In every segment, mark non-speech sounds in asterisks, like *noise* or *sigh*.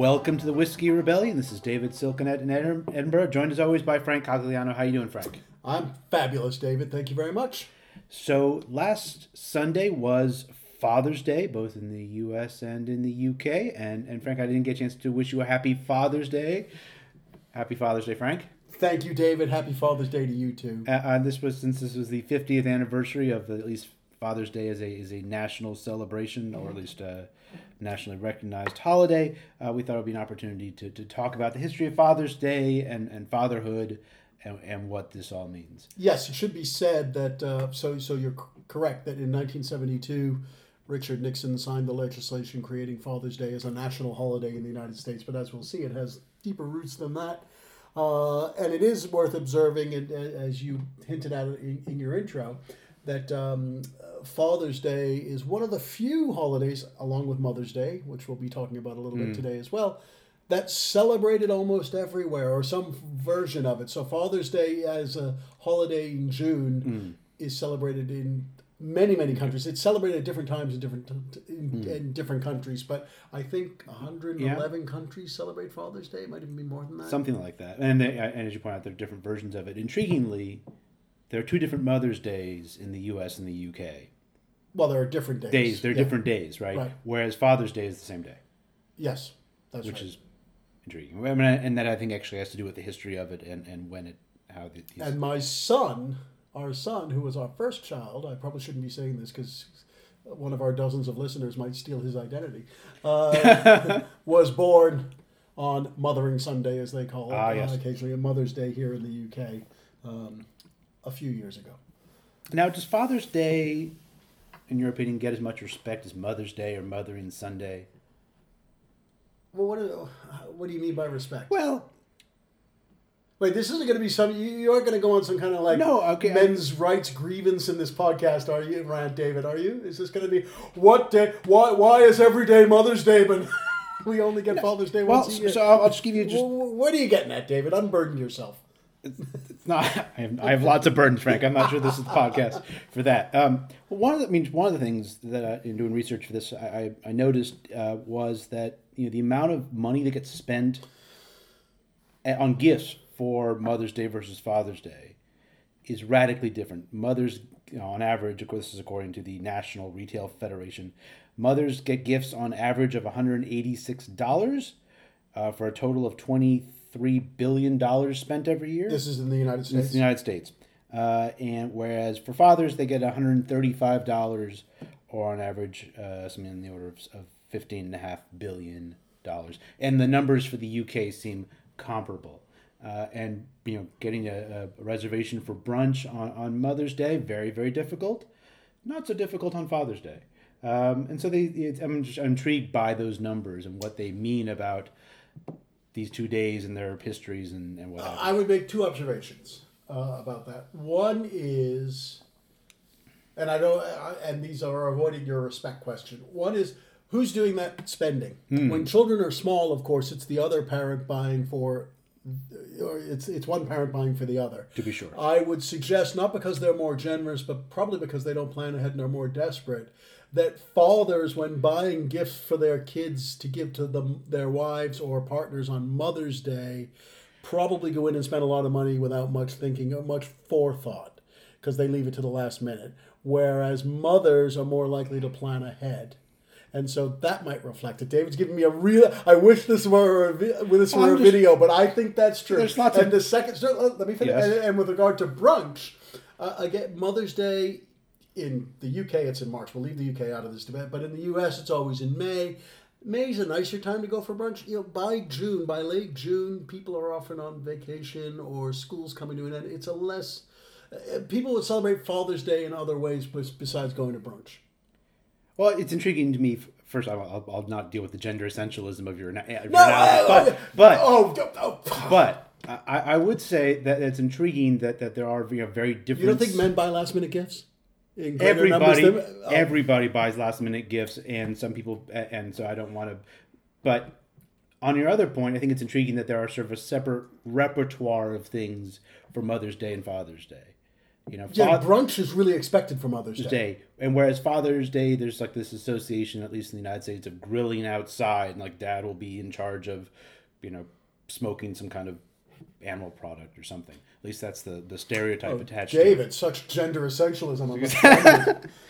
Welcome to the Whiskey Rebellion. This is David Silkenat in Ed- Edinburgh, joined as always by Frank Cogliano. How are you doing, Frank? I'm fabulous, David. Thank you very much. So last Sunday was Father's Day, both in the U.S. and in the U.K. And and Frank, I didn't get a chance to wish you a happy Father's Day. Happy Father's Day, Frank. Thank you, David. Happy Father's Day to you too. Uh, uh, this was since this was the 50th anniversary of at least Father's Day as a is a national celebration, or at least a nationally recognized holiday. Uh, we thought it would be an opportunity to, to talk about the history of Father's Day and, and fatherhood and, and what this all means. Yes, it should be said that. Uh, so, so you're correct that in 1972, Richard Nixon signed the legislation creating Father's Day as a national holiday in the United States. But as we'll see, it has deeper roots than that. Uh, and it is worth observing, and, uh, as you hinted at in, in your intro, that um, Father's Day is one of the few holidays, along with Mother's Day, which we'll be talking about a little bit mm. today as well, that's celebrated almost everywhere or some version of it. So Father's Day as a holiday in June mm. is celebrated in many many countries. It's celebrated at different times in different in, mm. in different countries, but I think 111 countries celebrate Father's Day. It might even be more than that. Something like that. And, they, and as you point out, there are different versions of it. Intriguingly, there are two different Mother's Days in the U.S. and the U.K. well, there are different days. Days, they're Yeah. different days, right? Right. Whereas Father's Day is the same day. Yes, that's which right. is intriguing. I mean, and that I think actually has to do with the history of it and, and when it, how the, these, And my son, our son, who was our first child, I probably shouldn't be saying this because one of our dozens of listeners might steal his identity, uh, *laughs* was born on Mothering Sunday, as they call it, Ah, uh, occasionally a Mother's Day here in the UK, um, a few years ago. now does Father's Day, in your opinion, get as much respect as Mother's Day or Mothering Sunday? Well, what do, what do you mean by respect? Well, Wait, this isn't going to be some. You, you aren't going to go on some kind of like No, okay, I- men's rights grievance in this podcast, are you, Rand David? Are you? Is this going to be what day? Why? Why is every day Mother's Day, but *laughs* we only get Father's Day well, once a year? so I'll, I'll just give you just. Wh- wh- what are you getting at, David? Unburden yourself. Not. *laughs* I have, I have lots of burdens, Frank. I'm not sure this is the podcast for that. Um, one of the one of the things that I, in doing research for this, I, I noticed uh, was that you know the amount of money that gets spent on gifts for Mother's Day versus Father's Day is radically different. Mothers, you know, on average, of course, this is according to the National Retail Federation, mothers get gifts on average of $186 uh, for a total of $23 billion spent every year. This is in the United States. the United States. Uh, and whereas for fathers, they get $135 or on average uh, something in the order of, of $15.5 billion. And the numbers for the UK seem comparable. Uh, and you know, getting a, a reservation for brunch on, on Mother's Day very very difficult. Not so difficult on Father's Day. Um, and so they, it's, I'm just intrigued by those numbers and what they mean about these two days and their histories and, and what have you. I would make two observations uh, about that. One is, and I don't, and these are avoiding your respect question. One is who's doing that spending? When children are small, of course, it's the other parent buying for, or it's it's one parent buying for the other. To be sure. I would suggest not because they're more generous, but probably because they don't plan ahead and are more desperate. That fathers, when buying gifts for their kids to give to them their wives or partners on Mother's Day, probably go in and spend a lot of money without much thinking or much forethought, because they leave it to the last minute. Whereas mothers are more likely to plan ahead. And so that might reflect it. David's giving me a real. I wish this were a, this were I'm a just- video, but I think that's true. There's lots and of- the second. So let let me finish. Yes. And, and with regard to brunch, uh, again, Mother's Day in the UK it's in March. We'll leave the UK out of this debate, but in the US it's always in May. May's a nicer time to go for brunch. You know, by June, by late June, people are often on vacation or school's coming to an end. It's a less. Uh, people would celebrate Father's Day in other ways besides going to brunch. Well, it's intriguing to me. First, I'll, I'll, I'll not deal with the gender essentialism of your, your No, analysis, I- but but oh, oh, oh. but I, I would say that it's intriguing that, that there are you know, very different. you don't think men buy last minute gifts? Everybody than- oh. everybody buys last minute gifts, and some people and so I don't want to, but on your other point, I think it's intriguing that there are sort of a separate repertoire of things for Mother's Day and Father's Day. You know, Yeah, fa- brunch is really expected for Mother's Day. Day, and whereas Father's Day, there's like this association, at least in the United States, of grilling outside, and like Dad will be in charge of, you know, smoking some kind of animal product or something. At least that's the the stereotype attached. to it. David, such gender essentialism. *laughs*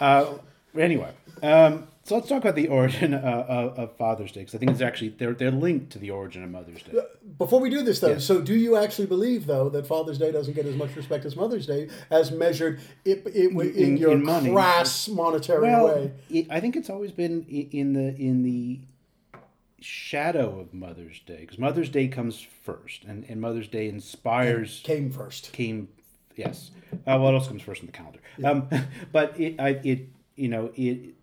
Uh, anyway, um, so let's talk about the origin uh, of, of Father's Day because I think it's actually they're they're linked to the origin of Mother's Day. Before we do this, though, Yeah. so do you actually believe, though, that Father's Day doesn't get as much respect as Mother's Day, as measured it, it, in, In- your in money. crass monetary Well, way? it, I think it's always been in the in the shadow of Mother's Day because Mother's Day comes first, and, and Mother's Day inspires Came first. came yes. Uh, what else comes first on the calendar? Um, *laughs* but it I, it you know it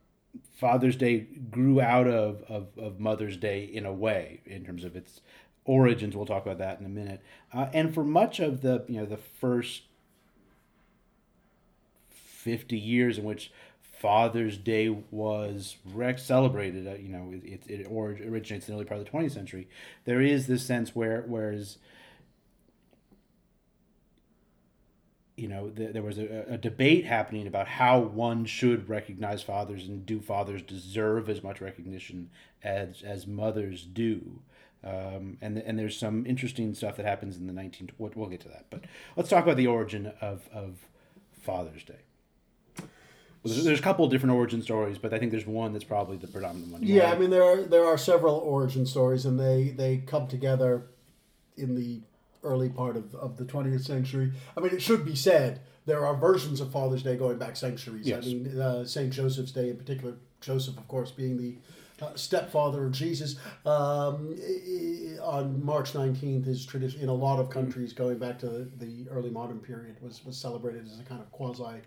father's day grew out of, of, of mother's day in a way in terms of its origins. We'll talk about that in a minute. Uh, and for much of the you know the first 50 years in which Father's Day was rec- celebrated, uh, you know, it, it, it or- originates in the early part of the 20th century. There is this sense where, whereas you know, th- there was a, a debate happening about how one should recognize fathers and do fathers deserve as much recognition as as mothers do. Um, and and there's some interesting stuff that happens in the 19 we'll, we'll get to that. But let's talk about the origin of, of Father's Day. Well, there's, a couple of different origin stories, but I think there's one that's probably the predominant one. Yeah, I mean there are there are several origin stories, and they they come together in the early part of, of the 20th century. I mean, it should be said there are versions of Father's Day going back centuries. Yes. I mean, uh, Saint Joseph's Day in particular, Joseph, of course, being the uh, stepfather of Jesus. Um, on March 19th is tradition in a lot of countries going back to the, the early modern period was was celebrated as a kind of quasi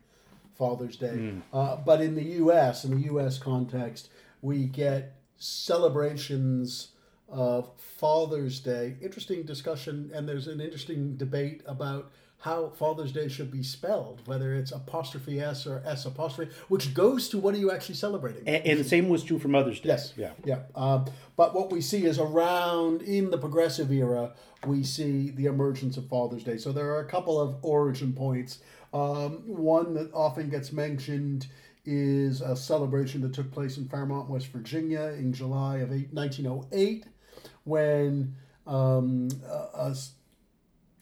Father's Day. Uh, but in the U.S., in the U.S. context, we get celebrations of Father's Day. Interesting discussion, and there's an interesting debate about how Father's Day should be spelled, whether it's apostrophe S or S apostrophe, which goes to what are you actually celebrating? and, and the same was true for Mother's Day. Yes. Yeah. Yeah. Um, but what we see is around in the progressive era, we see the emergence of Father's Day. So there are a couple of origin points. Um, one that often gets mentioned is a celebration that took place in Fairmont, West Virginia in July of eight, 1908 when um, a, a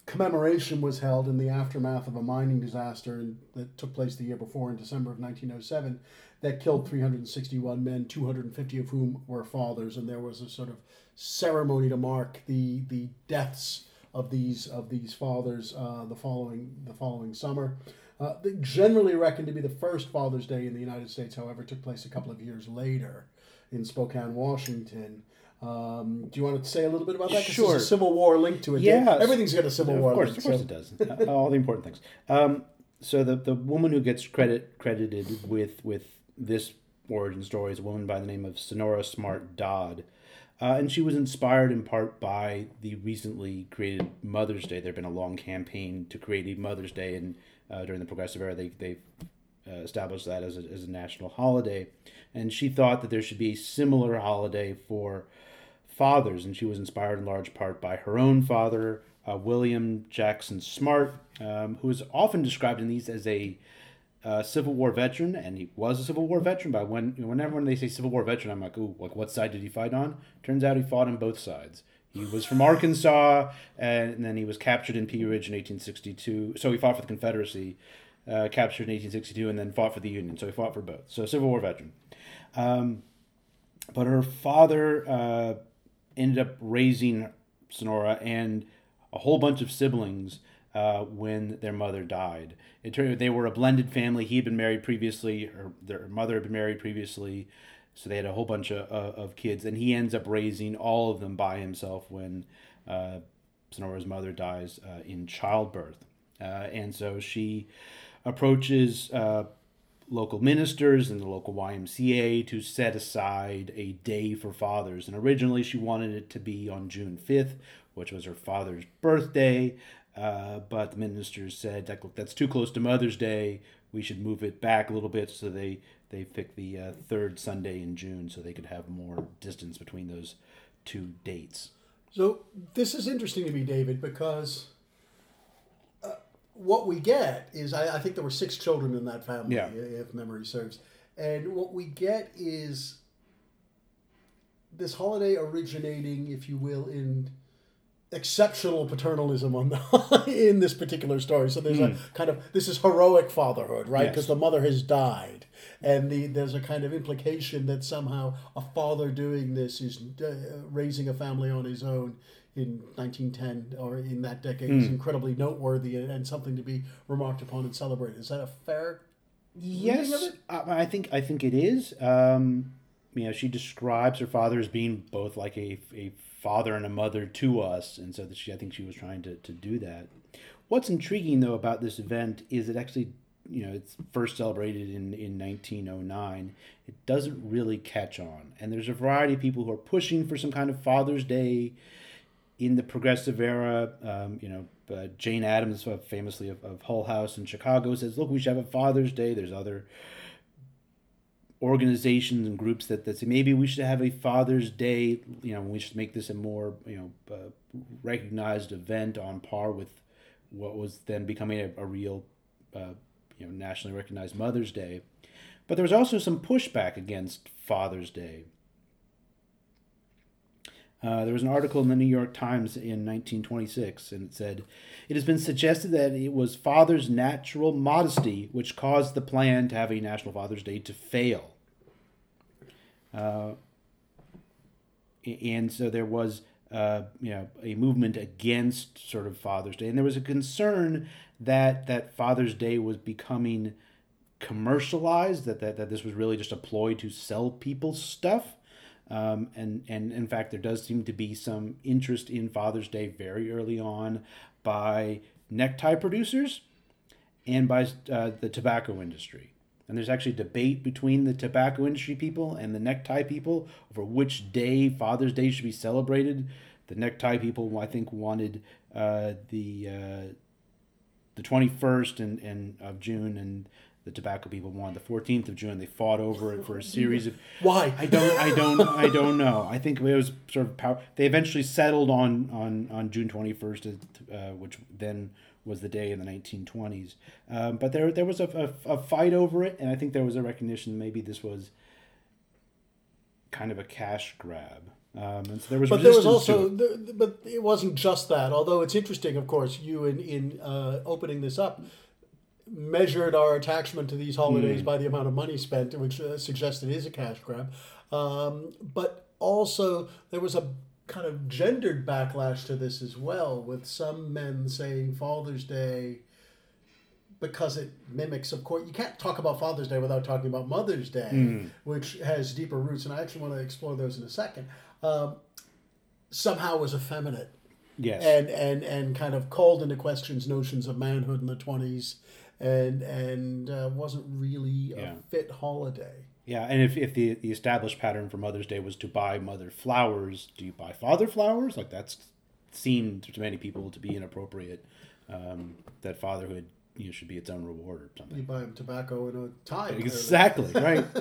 commemoration was held in the aftermath of a mining disaster that took place the year before in December of 1907 that killed 361 men, 250 of whom were fathers, and there was a sort of ceremony to mark the the deaths of these of these fathers uh, the following the following summer. Uh, generally reckoned to be the first Father's Day in the United States, however, took place a couple of years later in Spokane, Washington. Um, do you want to say a little bit about that? Sure. There's a Civil War link to it. Yeah. Everything's got a Civil of War course, link. of course so- it does. *laughs* All the important things. Um, so the the woman who gets credit credited with with this origin story is a woman by the name of Sonora Smart Dodd. Uh, and she was inspired in part by the recently created Mother's Day. There had been a long campaign to create a Mother's Day, and uh, during the Progressive era, they they uh, established that as a, as a national holiday. And she thought that there should be a similar holiday for fathers, and she was inspired in large part by her own father, uh, William Jackson Smart, um, who is often described in these as a uh, Civil War veteran, and he was a Civil War veteran. But when whenever when they say Civil War veteran, I'm like, ooh, like what side did he fight on? Turns out he fought on both sides. He was from Arkansas, and then he was captured in Pea Ridge in 1862. So he fought for the Confederacy, uh, captured in 1862, and then fought for the Union. So he fought for both. So Civil War veteran. Um, but her father uh, ended up raising Sonora and a whole bunch of siblings uh, when their mother died. It turned they were a blended family. He had been married previously. or their mother had been married previously, so they had a whole bunch of, of, of kids. And he ends up raising all of them by himself when uh, Sonora's mother dies uh, in childbirth. Uh, and so she approaches uh, local ministers and the local YMCA to set aside a day for fathers. And originally she wanted it to be on June 5th, which was her father's birthday. Uh, but the ministers said that look, that's too close to Mother's Day. We should move it back a little bit. So they, they picked the uh, third Sunday in June so they could have more distance between those two dates. So this is interesting to me, David, because uh, what we get is I, I think there were six children in that family, Yeah. if memory serves. And what we get is this holiday originating, if you will, in exceptional paternalism on the, *laughs* in this particular story. So there's a kind of this is heroic fatherhood, right? Yes. Because the mother has died, and the there's a kind of implication that somehow a father doing this is uh, raising a family on his own in 1910 or in that decade is incredibly noteworthy and, and something to be remarked upon and celebrated. Is that a fair? Yes, of it? I, I think I think it is. Um, you know, she describes her father as being both like a, a father and a mother to us, and so that she I think she was trying to, to do that. What's intriguing though about this event is it actually you know it's first celebrated in in 1909. It doesn't really catch on, and there's a variety of people who are pushing for some kind of Father's Day in the progressive era, um, you know, uh, Jane Addams, uh, famously of, of Hull House in Chicago, says, "Look, we should have a Father's Day." There's other organizations and groups that, that say maybe we should have a Father's Day. You know, we should make this a more you know uh, recognized event on par with what was then becoming a, a real uh, you know nationally recognized Mother's Day. But there was also some pushback against Father's Day. Uh, there was an article in the New York Times in 1926, and it said, It has been suggested that it was father's natural modesty which caused the plan to have a National Father's Day to fail. Uh, and so there was, uh, you know, a movement against sort of Father's Day, and there was a concern that that Father's Day was becoming commercialized, that, that, that this was really just a ploy to sell people stuff. Um, and, and in fact, there does seem to be some interest in Father's Day very early on by necktie producers and by uh, the tobacco industry. And there's actually debate between the tobacco industry people and the necktie people over which day Father's Day should be celebrated. The necktie people, I think, wanted uh, the uh, the 21st and, and of June, and the tobacco people won the 14th of June. They fought over it for a *laughs* series of Why? I don't. I don't. *laughs* I don't know. I think it was sort of power. They eventually settled on on on June twenty first, uh, which then was the day in the nineteen twenties. Um, but there there was a, a, a fight over it, and I think there was a recognition maybe this was kind of a cash grab. Um, and so there was. But there was also, it. but it wasn't just that. Although it's interesting, of course, you in in uh, opening this up measured our attachment to these holidays by the amount of money spent, which uh, suggests it is a cash grab. Um, but also, there was a kind of gendered backlash to this as well, with some men saying Father's Day because it mimics, of course, you can't talk about Father's Day without talking about Mother's Day, which has deeper roots, and I actually want to explore those in a second. Um, somehow was effeminate yes. and and and kind of called into questions notions of manhood in the twenties, and and uh, wasn't really Yeah. a fit holiday. Yeah, and if, if the, the established pattern for Mother's Day was to buy mother flowers, do you buy father flowers? Like that's seemed to many people to be inappropriate. Um, that fatherhood you know, should be its own reward or something. You buy them tobacco and a tie. Exactly right. *laughs*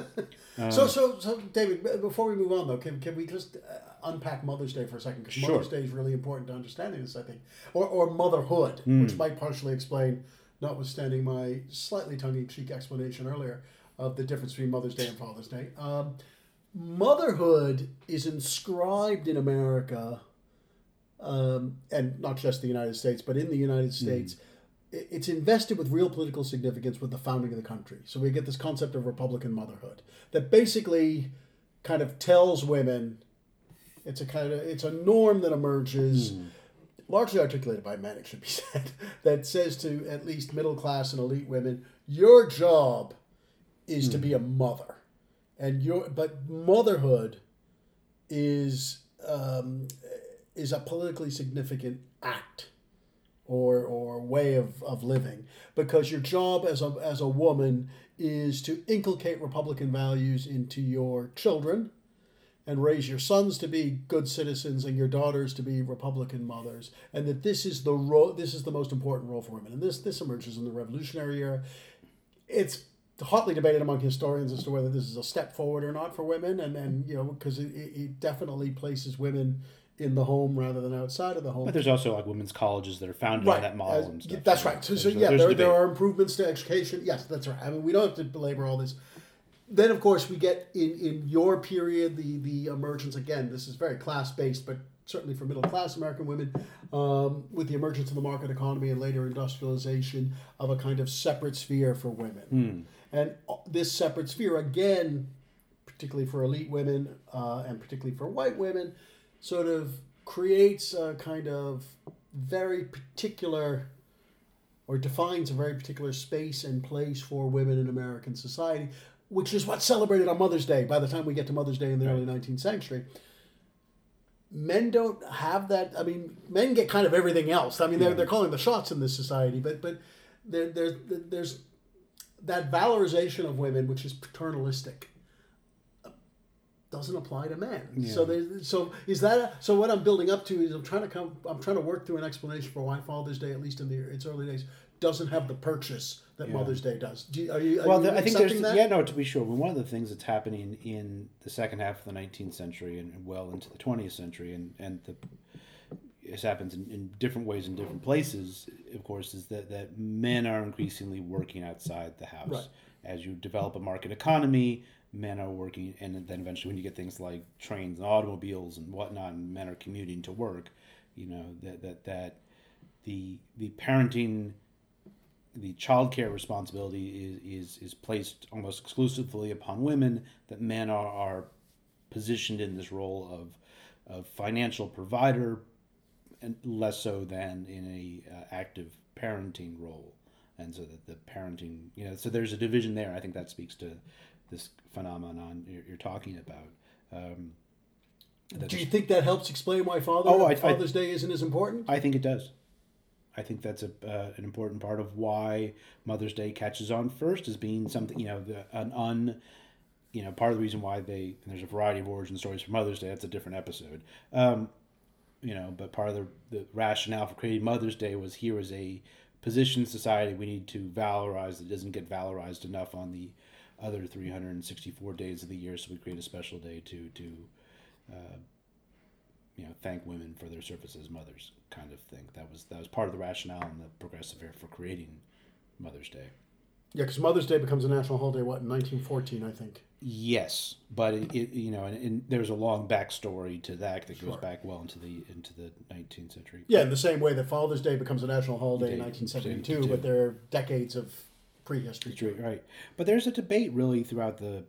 So so so David, before we move on though, can, can we just uh, unpack Mother's Day for a second? Because Sure. Mother's Day is really important to understanding this, I think, or or motherhood, Hmm. which might partially explain, notwithstanding my slightly tongue-in-cheek explanation earlier of the difference between Mother's Day and Father's Day. Um, motherhood is inscribed in America, um, and not just the United States, but in the United States. i- It's invested with real political significance with the founding of the country. So we get this concept of Republican motherhood that basically kind of tells women it's a kind of it's a norm that emerges largely articulated by men it should be *laughs* said that says to at least middle class and elite women your job is to be a mother. And your but motherhood is um, is a politically significant act or or way of, of living because your job as a as a woman is to inculcate republican values into your children and raise your sons to be good citizens and your daughters to be republican mothers and that this is the role this is the most important role for women and this this emerges in the revolutionary era it's hotly debated among historians as to whether this is a step forward or not for women and and you know because it, it it definitely places women in the home rather than outside of the home. But there's also like women's colleges that are founded on that model stuff. That's right. So, so yeah, there, there are improvements to education. Yes, that's right. I mean, we don't have to belabor all this. Then, of course, we get in, in your period the the emergence again. This is very class based, but certainly for middle class American women, um, with the emergence of the market economy and later industrialization of a kind of separate sphere for women. And uh, this separate sphere again, particularly for elite women uh, and particularly for white women, sort of creates a kind of very particular or defines a very particular space and place for women in American society, which is what's celebrated on Mother's Day by the time we get to Mother's Day in the early 19th century. Men don't have that. I mean, men get kind of everything else. I mean, they're, they're calling the shots in this society, but but there, there, there's that valorization of women, which is paternalistic, doesn't apply to men. So there's so is that so what I'm building up to is I'm trying to come I'm trying to work through an explanation for why Father's Day, at least in the its early days, doesn't have the purchase that Mother's Day does. Do you, are you, are well, the, I think there's that? yeah, no. To be sure, one of the things that's happening in the second half of the 19th century and well into the 20th century, and and the this happens in, in different ways in different places. Of course, is that that men are increasingly working outside the house Right. as you develop a market economy. Men are working, and then eventually, when you get things like trains and automobiles and whatnot, and men are commuting to work, you know that that that the the parenting the childcare responsibility is, is, is placed almost exclusively upon women, that men are, are positioned in this role of, of financial provider and less so than in a uh, active parenting role. And so that the parenting, you know, so there's a division there. I think that speaks to this phenomenon you're, you're talking about. Um, Do you think that helps explain why Father, Oh, I- I- Father's Day isn't as important? I think it does. I think that's a uh, an important part of why Mother's Day catches on first as being something you know the an un you know part of the reason why they there's a variety of origin stories for Mother's Day that's a different episode. Um, you know but part of the, the rationale for creating Mother's Day was here is a position society we need to valorize that doesn't get valorized enough on the other 364 days of the year so we create a special day to to uh, you know thank women for their service as mothers kind of thing that was that was part of the rationale in the progressive era for creating mother's day Yeah, because Mother's Day becomes a national holiday, what, in 1914, I think. yes but it, it you know and, and there's a long backstory to that that goes Sure. back well into the into the 19th century Yeah, in the same way that Father's Day becomes a national holiday in 1972, 72. but there are decades of prehistory. to. Right, right. But there's a debate really throughout the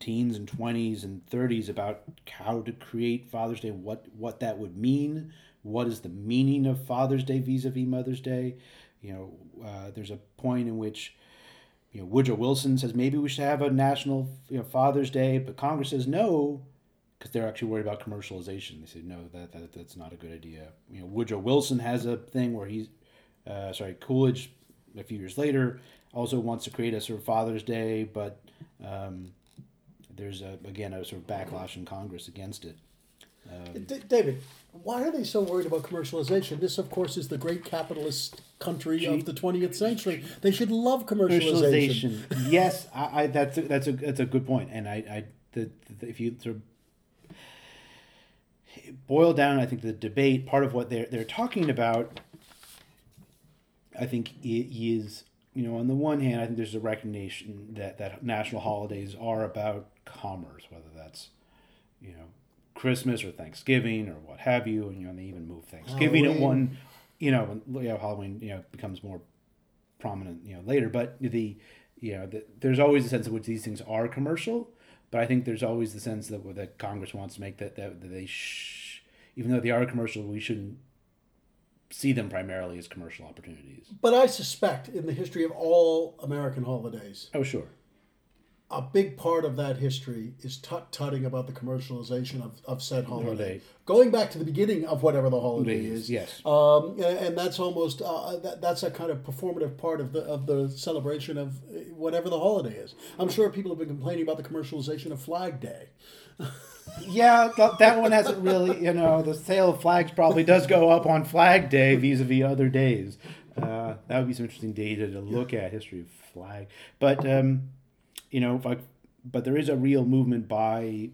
teens and 20s and 30s about how to create Father's Day, what what that would mean, what is the meaning of Father's Day vis-a-vis Mother's Day. You know, uh, there's a point in which you know Woodrow Wilson says maybe we should have a national you know, Father's Day, but Congress says no because they're actually worried about commercialization. They say no, that, that that's not a good idea. You know, Woodrow Wilson has a thing where he's, uh, sorry, Coolidge, a few years later, also wants to create a sort of Father's Day, but um, there's a, again a sort of backlash in Congress against it. Um, D- David, why are they so worried about commercialization? This, of course, is the great capitalist country of the 20th century. They should love commercialization. Commercialization, yes, I, I that's a, that's a that's a good point. and I, I the, the if you sort of boil down, I think the debate part of what they're they're talking about, I think is you know on the one hand, I think there's a recognition that that national holidays are about commerce, whether that's you know Christmas or Thanksgiving or what have you, and you know they even move Thanksgiving at one, you know, and, you know Halloween you know becomes more prominent you know later. But the you know the, there's always a sense in which these things are commercial but i think there's always the sense that that congress wants to make that that, that they sh- even though they are commercial we shouldn't see them primarily as commercial opportunities. But I suspect in the history of all American holidays, oh sure a big part of that history is tut tutting about the commercialization of, of said holiday. Going back to the beginning of whatever the holiday is, is. yes. Um, and, that's almost uh, that, that's a kind of performative part of the of the celebration of whatever the holiday is. I'm sure people have been complaining about the commercialization of Flag Day. *laughs* yeah that, that one hasn't really you know the sale of flags probably does go up on flag day vis-a-vis other days uh, that would be some interesting data to look at history of flag but um, you know I, but there is a real movement by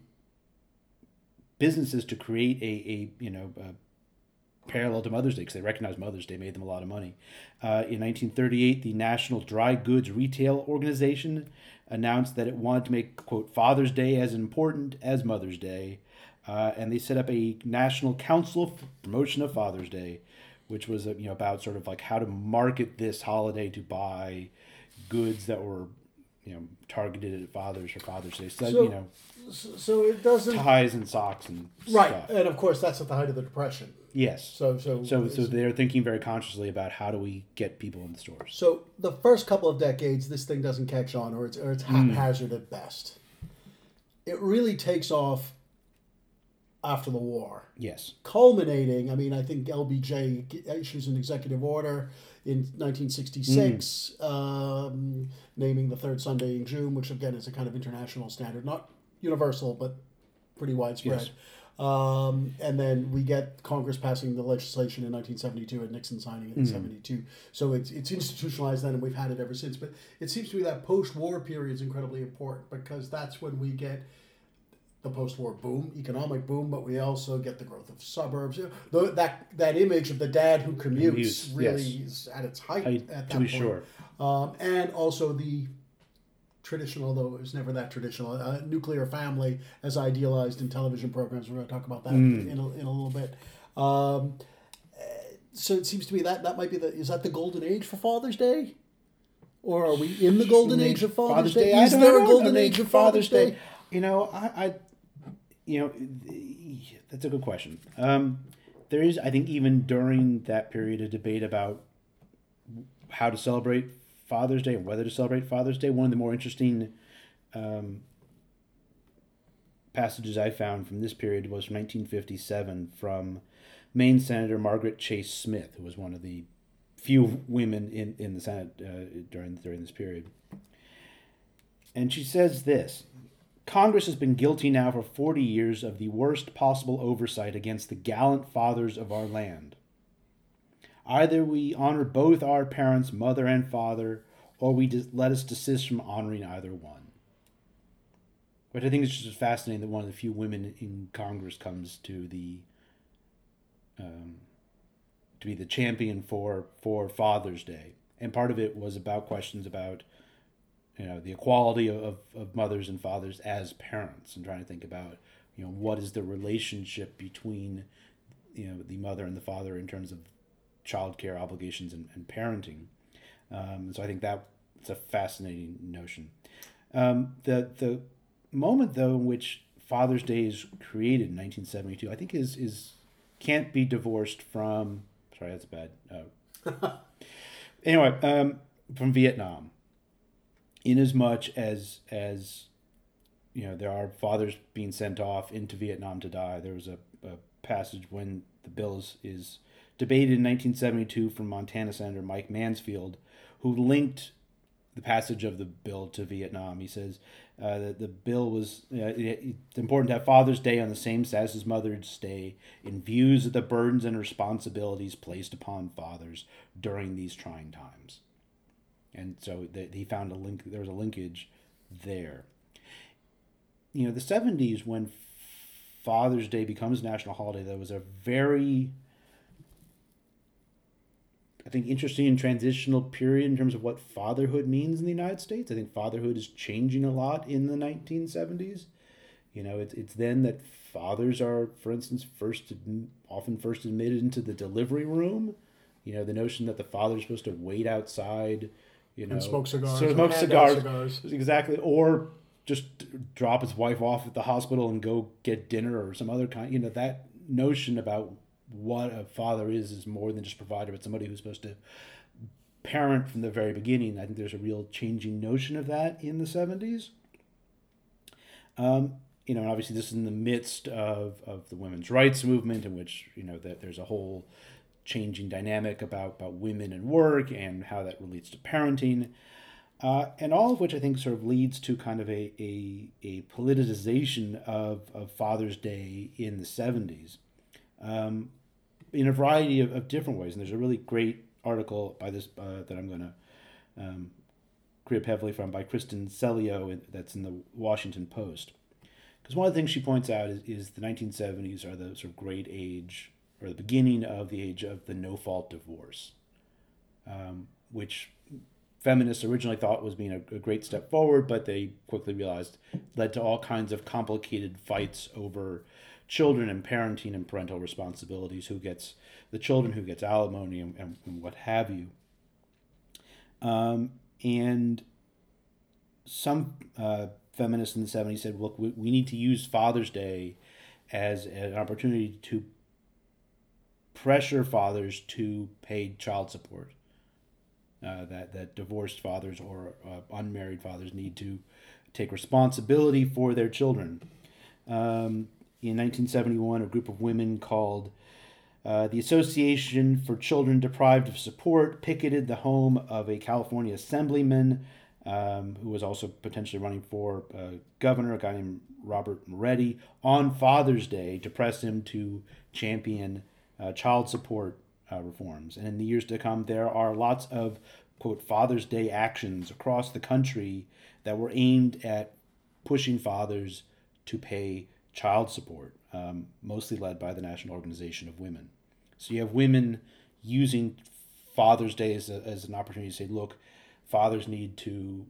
businesses to create a, a you know a parallel to Mother's Day because they recognized Mother's Day made them a lot of money. Uh, in 1938, the National Dry Goods Retail Organization announced that it wanted to make quote Father's Day as important as Mother's Day, uh, and they set up a National Council for Promotion of Father's Day, which was uh, you know about sort of like how to market this holiday to buy goods that were you know targeted at fathers for Father's Day. So, So- you know So it doesn't. ties and socks and Right, stuff. and of course that's at the height of the depression. Yes. So so So, so they're thinking very consciously about how do we get people in the stores. So the first couple of decades, this thing doesn't catch on, or it's or it's mm. haphazard at best. It really takes off after the war, Yes. culminating. I mean, I think LBJ issues an executive order in 1966, um, naming the third Sunday in June, which again is a kind of international standard, not universal, but pretty widespread. Yes. Um, and then we get Congress passing the legislation in 1972 and Nixon signing it in 72. So it's, it's institutionalized then and we've had it ever since. But it seems to me that post war period is incredibly important because that's when we get the post war boom, economic boom, but we also get the growth of suburbs. You know, that, that image of the dad who commutes Commutes, really yes. is at its height I- at that to be point. sure. Um, and also the traditional, though it was never that traditional, uh, nuclear family as idealized in television programs. We're going to talk about that Hmm. in, a, in a little bit. Um, uh, so it seems to me that that might be the is that the golden age for Father's Day, or are we in the golden age of Father's, Day? I Is there a golden age of Father's Day? You know, I, I, you know, that's a good question. Um, there is, I think, even during that period, a debate about how to celebrate Father's Day and whether to celebrate Father's Day. One of the more interesting um, passages I found from this period was from 1957 from Maine Senator Margaret Chase Smith, who was one of the few women in, in the Senate uh, during during this period. And she says this Congress has been guilty now for 40 years of the worst possible oversight against the gallant fathers of our land. Either we honor both our parents, mother and father, or we let us desist from honoring either one. But I think it's just fascinating that one of the few women in Congress comes to the um, to be the champion for for Father's Day, and part of it was about questions about you know the equality of, of mothers and fathers as parents, and trying to think about you know what is the relationship between you know the mother and the father in terms of childcare obligations and, and parenting. Um, so I think that it's a fascinating notion. Um, the the moment though in which Father's Day is created in 1972, I think is is can't be divorced from. Sorry, that's bad. Uh, *laughs* anyway, um, from Vietnam. In as much as as you know, there are fathers being sent off into Vietnam to die. There was a, a passage when the bill is, is debated in 1972 from Montana Senator Mike Mansfield, who linked the passage of the bill to Vietnam. He says uh, that the bill was uh, it- it's important to have Father's Day on the same status as Mother's Day in views of the burdens and responsibilities placed upon fathers during these trying times. And so that he found a link. There was a linkage there. You know, the seventies when Father's Day becomes national holiday, there was a very I think interesting and transitional period in terms of what fatherhood means in the United States. I think fatherhood is changing a lot in the 1970s. You know, it's, it's then that fathers are, for instance, first often first admitted into the delivery room. You know, the notion that the father's supposed to wait outside, you know, And smoke cigars. so smoke cigars, cigars. exactly, or just drop his wife off at the hospital and go get dinner or some other kind. You know, that notion about what a father is is more than just provider, but somebody who's supposed to parent from the very beginning. I think there's a real changing notion of that in the seventies. Um, you know, and obviously this is in the midst of, of the women's rights movement, in which you know that there's a whole changing dynamic about about women and work and how that relates to parenting. Uh, and all of which I think sort of leads to kind of a, a, a politicization of, of Father's Day in the 70s um, in a variety of, of different ways. And there's a really great article by this uh, that I'm going to um, grip heavily from by Kristen Celello that's in the Washington Post. because one of the things she points out is, is the 1970s are the sort of great age or the beginning of the age of the no fault divorce, um, which feminists originally thought was being a, a, great step forward, but they quickly realized led to all kinds of complicated fights over children and parenting and parental responsibilities, who gets the children, who gets alimony, and, and, and what have you. Um, and some uh, feminists in the 70s said, look, we, we need to use Father's Day as an opportunity to pressure fathers to pay child support. Uh, that, that divorced fathers or uh, unmarried fathers need to take responsibility for their children. Um, in 1971, a group of women called uh, the Association for Children Deprived of Support picketed the home of a California assemblyman um, who was also potentially running for uh, governor, a guy named Robert Moretti, on Father's Day to press him to champion uh, child support uh, reforms. And in the years to come, there are lots of, quote, Father's Day actions across the country that were aimed at pushing fathers to pay child support, um, mostly led by the National Organization of Women. So you have women using Father's Day as, a, as an opportunity to say, look, fathers need to,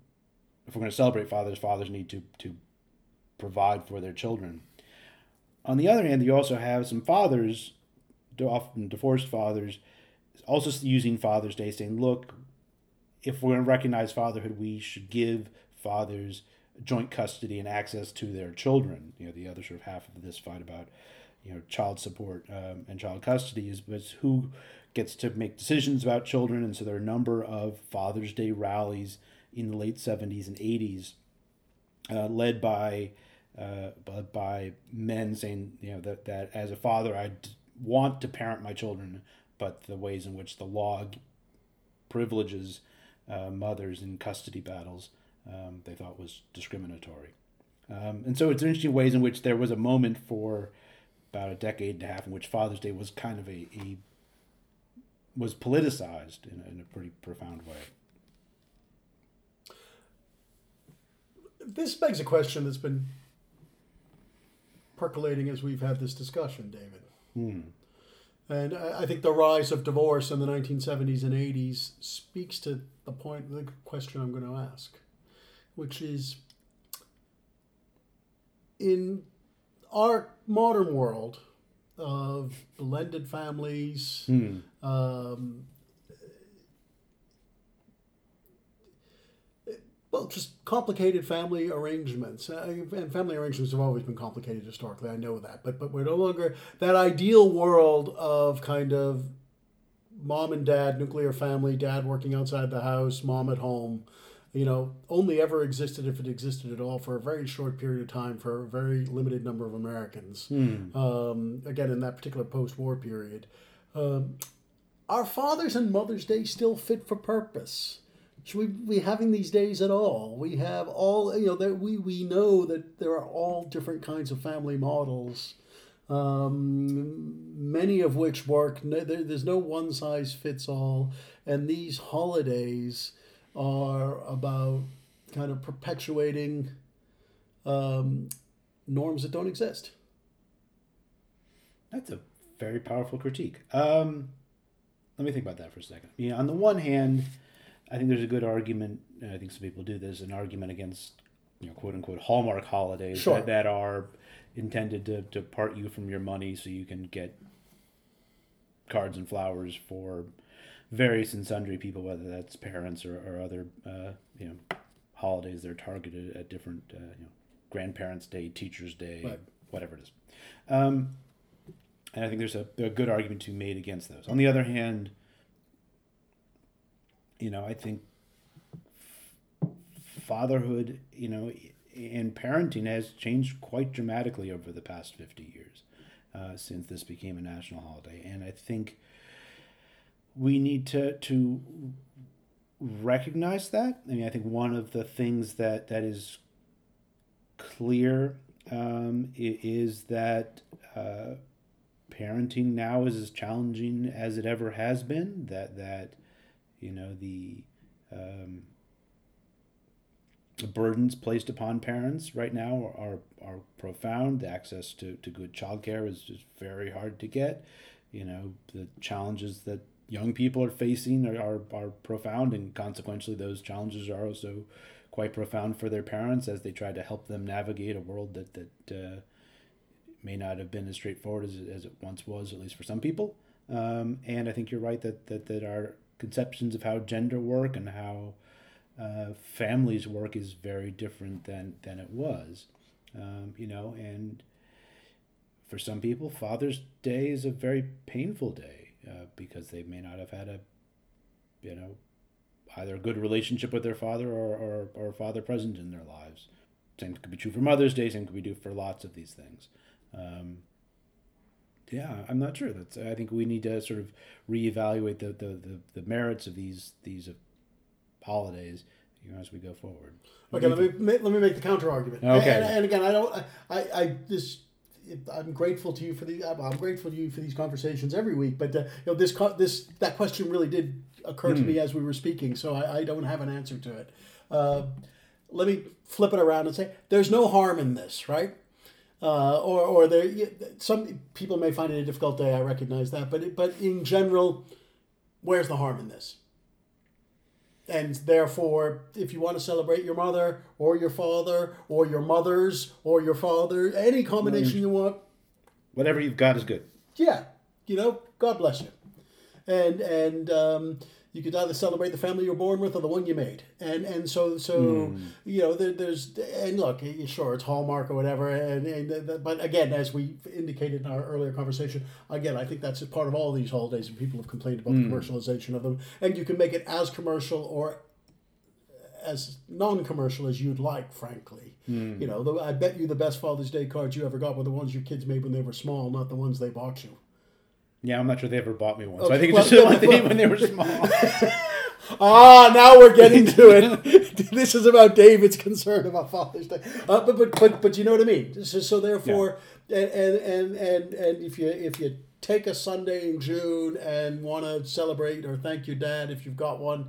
if we're going to celebrate fathers, fathers need to, to provide for their children. On the other hand, you also have some fathers, often divorced fathers, also using Father's Day, saying, look, if we're going to recognize fatherhood, we should give fathers joint custody and access to their children. You know, the other sort of half of this fight about, you know, child support um, and child custody is, is who gets to make decisions about children. And so there are a number of Father's Day rallies in the late 70s and 80s, uh, led by uh, by men saying, you know, that, that as a father, I want to parent my children, but the ways in which the law privileges uh, mothers in custody battles um, they thought was discriminatory. Um, and so it's interesting ways in which there was a moment for about a decade and a half in which Father's Day was kind of a, a was politicized in a, in a pretty profound way. This begs a question that's been percolating as we've had this discussion, David. Hmm. And I think the rise of divorce in the 1970s and 80s speaks to the point, the question I'm going to ask which is in our modern world of blended families, mm. um, well, just complicated family arrangements. Uh, and family arrangements have always been complicated historically. I know that, but but we're no longer that ideal world of kind of mom and dad, nuclear family, dad working outside the house, mom at home you know, only ever existed if it existed at all for a very short period of time for a very limited number of Americans. Hmm. Um, again, in that particular post-war period, um, are Father's and Mother's Day still fit for purpose? Should we be having these days at all? We have all you know that we we know that there are all different kinds of family models. Um, many of which work. No, There's no one size fits all, and these holidays are about kind of perpetuating um, norms that don't exist. That's a very powerful critique. Um, let me think about that for a second. You on the one hand, I think there's a good argument, and I think some people do this, an argument against, you know, quote unquote, hallmark holidays sure. that, that are intended to, to part you from your money so you can get cards and flowers for various and sundry people, whether that's parents or, or other uh, you know holidays they're targeted at different uh, you know grandparents' day, teachers' day, right. whatever it is. Um, and I think there's a, a good argument to be made against those. On the other hand, you know, I think fatherhood, you know, and parenting has changed quite dramatically over the past 50 years uh, since this became a national holiday. And I think we need to to recognize that. I mean, I think one of the things that that is clear um, is that uh, parenting now is as challenging as it ever has been. That that you know the um, the burdens placed upon parents right now are are profound. The access to, to good childcare is just very hard to get. You know, the challenges that young people are facing are, are, are profound, and consequently, those challenges are also quite profound for their parents as they try to help them navigate a world that, that uh, may not have been as straightforward as, as it once was, at least for some people. Um, and I think you're right that, that, that our conceptions of how gender work and how uh, families work is very different than, than it was. Um, you know, and for some people, Father's Day is a very painful day uh, because they may not have had a, you know, either a good relationship with their father or, or, or father present in their lives. Same could be true for Mother's Day, same could be true for lots of these things. Um, yeah, I'm not sure. That's I think we need to sort of reevaluate the, the, the, the merits of these these holidays you know, as we go forward. Okay, let me let me make the counter argument. Okay. And, and again, I don't. I I this. I'm grateful to you for the. I'm grateful to you for these conversations every week. But uh, you know, this this that question really did occur to me as we were speaking, so I, I don't have an answer to it. Uh, let me flip it around and say there's no harm in this, right? Uh, or or there some people may find it a difficult day. I recognize that, but but in general, where's the harm in this? and therefore if you want to celebrate your mother or your father or your mother's or your father any combination you want whatever you've got is good yeah you know god bless you and and um, you could either celebrate the family you're born with or the one you made and and so so mm. you know there, there's and look sure it's hallmark or whatever and, and but again as we indicated in our earlier conversation again i think that's a part of all these holidays and people have complained about mm. the commercialization of them and you can make it as commercial or as non-commercial as you'd like frankly mm. you know i bet you the best father's day cards you ever got were the ones your kids made when they were small not the ones they bought you yeah, I'm not sure they ever bought me one. So I think it's just well, the one when they were small. *laughs* ah, now we're getting to it. *laughs* this is about David's concern about Father's Day. Uh, but, but but but you know what I mean. So, so therefore, yeah. and, and and and if you if you take a Sunday in June and want to celebrate or thank your dad if you've got one,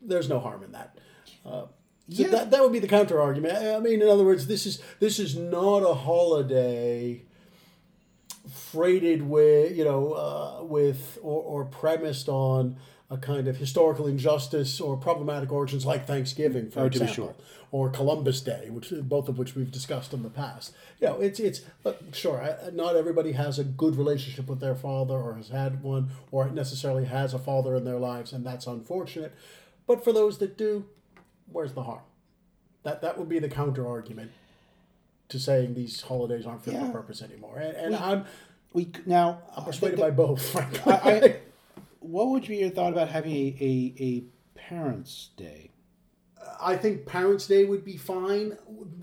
there's no harm in that. Uh, so yeah. that, that would be the counter argument. I mean, in other words, this is this is not a holiday freighted with you know uh, with or, or premised on a kind of historical injustice or problematic origins like Thanksgiving, for oh, example, sure. or Columbus Day, which both of which we've discussed in the past. You know, it's it's sure not everybody has a good relationship with their father or has had one or necessarily has a father in their lives, and that's unfortunate. But for those that do, where's the harm? That that would be the counter argument to saying these holidays aren't fit yeah. for purpose anymore. And, and we, I'm we now I'm uh, persuaded by both. I, I, *laughs* what would be your thought about having a, a, a Parents' Day? I think Parents' Day would be fine.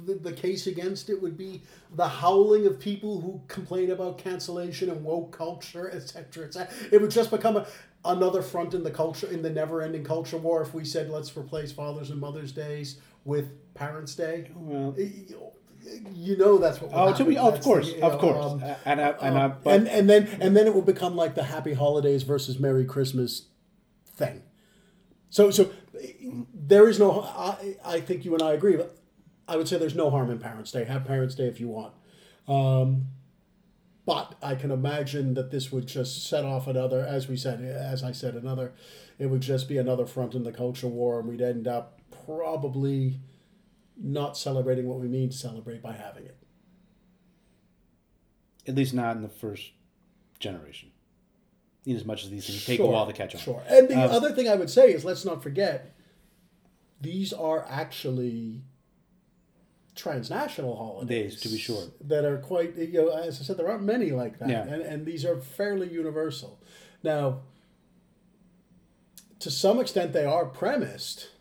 The, the case against it would be the howling of people who complain about cancellation and woke culture, etc., etc. It would just become a, another front in the culture, in the never-ending culture war. If we said let's replace Father's and Mother's Days with Parents' Day, well, you know that's what. oh, to be, of course, the, of course, um, and I, and, um, I, and and then and then it will become like the Happy Holidays versus Merry Christmas thing. So so there is no. I, I think you and I agree, but I would say there's no harm in Parents' Day. Have Parents' Day if you want. Um, but I can imagine that this would just set off another, as we said, as I said, another. It would just be another front in the culture war, and we'd end up probably not celebrating what we mean to celebrate by having it. At least not in the first generation. In as much as these things take sure, a while to catch on. Sure. And the um, other thing I would say is let's not forget these are actually transnational holidays days to be sure that are quite you know as i said there aren't many like that yeah. and, and these are fairly universal now to some extent they are premised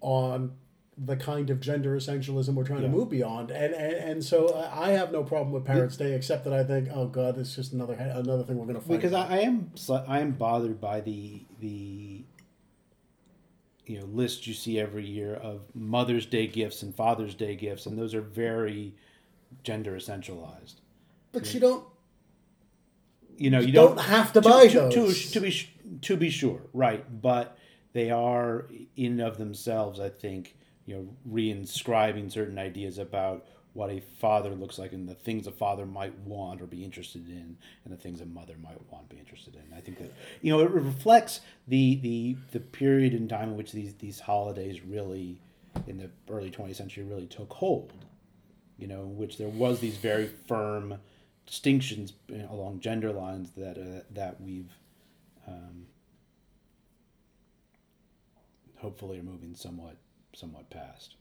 on the kind of gender essentialism we're trying yeah. to move beyond. And, and and so I have no problem with Parents' Day, except that I think, oh God, it's just another another thing we're going to fight. Because I, I, am I am bothered by the the you know list you see every year of Mother's Day gifts and Father's Day gifts, and those are very gender essentialized. But you don't. You know, you, you don't, don't, have to buy to, those. To, to, to be to be sure, right? But they are in of themselves, I think you know, reinscribing certain ideas about what a father looks like and the things a father might want or be interested in and the things a mother might want to be interested in. I think that you know it reflects the the the period in time in which these these holidays really in the early 20th century really took hold. You know, in which there was these very firm distinctions along gender lines that uh, that we've um, hopefully are moving somewhat somewhat past.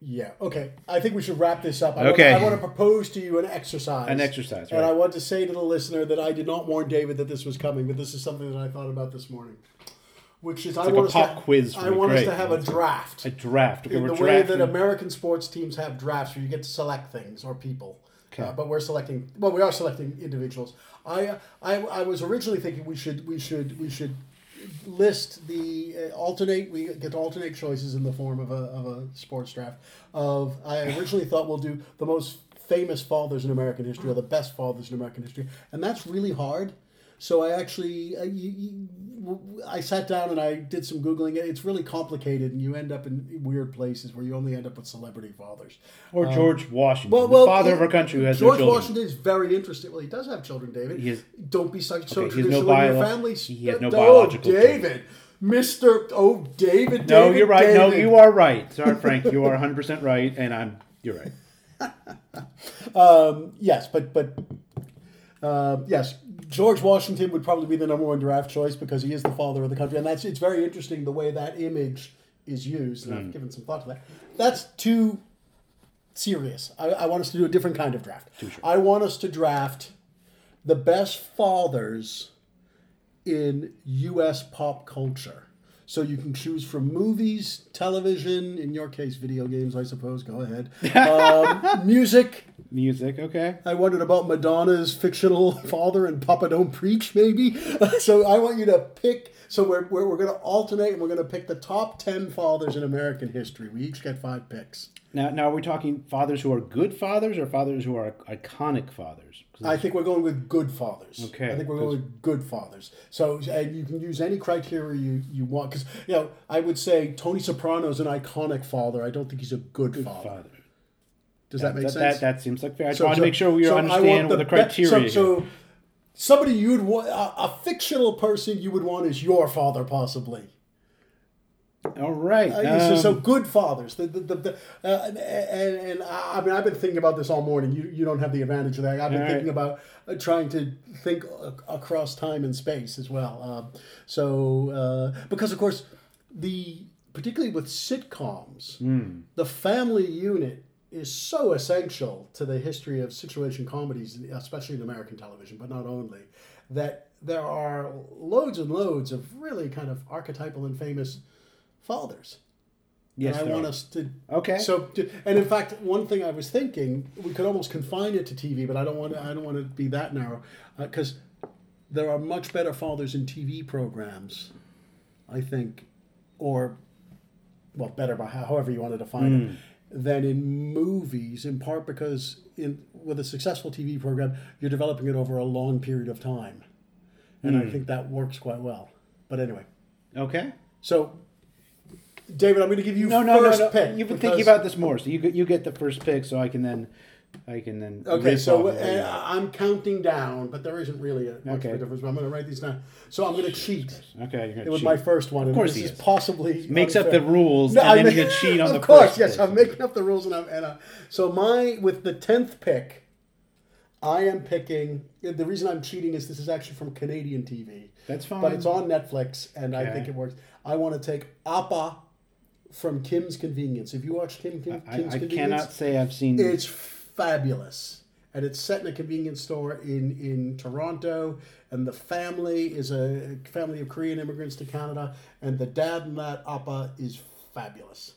Yeah. Okay. I think we should wrap this up. I Okay. Want, I want to propose to you an exercise. An exercise, And I want to say to the listener that I did not warn David that this was coming, but this is something that I thought about this morning, which is I like a want us pop to, quiz for I want us to have a draft. A draft. Okay, in the way that American sports teams have drafts where you get to select things or people. Okay. Uh, but we're selecting. Well, we are selecting individuals. I, I, I was originally thinking we should we should we should list the uh, alternate. We get to alternate choices in the form of a, of a sports draft. Of I originally thought we'll do the most famous fathers in American history or the best fathers in American history, and that's really hard. So I actually, I, you, sat down and I did some googling. It's really complicated, and you end up in weird places where you only end up with celebrity fathers. or George Washington, um, Well, well, the father of our country who has George no children. Washington is very interesting. Well, he does have children, David. He has- Don't be so, so Okay, he has no traditional in your family. he has no oh, biological David, Mister. Oh, David. No, you're right. No, you are right. Sorry, Frank. You are 100 percent right, and I'm. You're right. *laughs* Yes, but but uh, yes, George Washington would probably be the number one draft choice because he is the father of the country, and that's it's very interesting the way that image is used. And Hmm. I've given some thought to that. That's too serious. I, I want us to do a different kind of draft. Sure. I want us to draft the best fathers in U.S. pop culture. So you can choose from movies, television, in your case, video games, I suppose. Go ahead. *laughs* Um, music. Music. Okay. I wondered about Madonna's fictional *laughs* father and Papa Don't Preach, maybe. *laughs* so I want you to pick. So we're, we're, we're going to alternate and we're going to pick the top 10 fathers in American history. We each get five picks. Now, now are we talking fathers who are good fathers or fathers who are iconic fathers? I think we're going with good fathers. Okay, I think we're going with good fathers. So and you can use any criteria you, you want. Because, you know, I would say Tony Soprano is an iconic father. I don't think he's a good, father. father. Does that make that, sense? That, that seems like fair. I just So- want to so- make sure we so understand want what the criteria. So, here. so somebody you'd want, a, a fictional person you would want is your father, possibly. All right. Uh, so, so um, good fathers. The, the, the, the, uh, and, and, and I mean, I've been thinking about this all morning. You, you don't have the advantage of that. I've been right. thinking about uh, trying to think across time and space as well. Uh, so, uh, because of course, the particularly with sitcoms, Hmm. the family unit is so essential to the history of situation comedies, especially in American television, but not only, that there are loads and loads of really kind of archetypal and famous fathers. yes, and I want are. us to. Okay. So, and in fact, one thing I was thinking, we could almost confine it to TV, but I don't want to. I don't want to be that narrow, because there are much better fathers in TV programs, I think, or, well, better by however you want to define Hmm. it, than in movies. In part because in with a successful TV program, you're developing it over a long period of time, and Hmm. I think that works quite well. But anyway, Okay. so. David, I'm going to give you No, no, no, first no. pick. You've been because- thinking about this more, so you get you get the first pick, so I can then, I can then. Okay, so off of what you uh. I'm counting down, but there isn't really a much Okay. of a difference. But I'm going to write these down. So I'm going to cheat okay, you're gonna with cheat. my first one. Of course this he is is. possibly Makes up the rules, No, and I then you cheat on *laughs* of the course, first yes, pick. I'm making up the rules, and I'm and I, so my with the tenth pick, I am picking. The reason I'm cheating is this is actually from Canadian TV. That's fine. but it's on Netflix, and I think it works. I want to take Appa from Kim's Convenience. Have you watched Kim, Kim, I, Kim's I Convenience? cannot say I've seen. It's fabulous. And it's set in a convenience store in, in Toronto. And the family is a family of Korean immigrants to Canada. And the dad in that Appa is fabulous.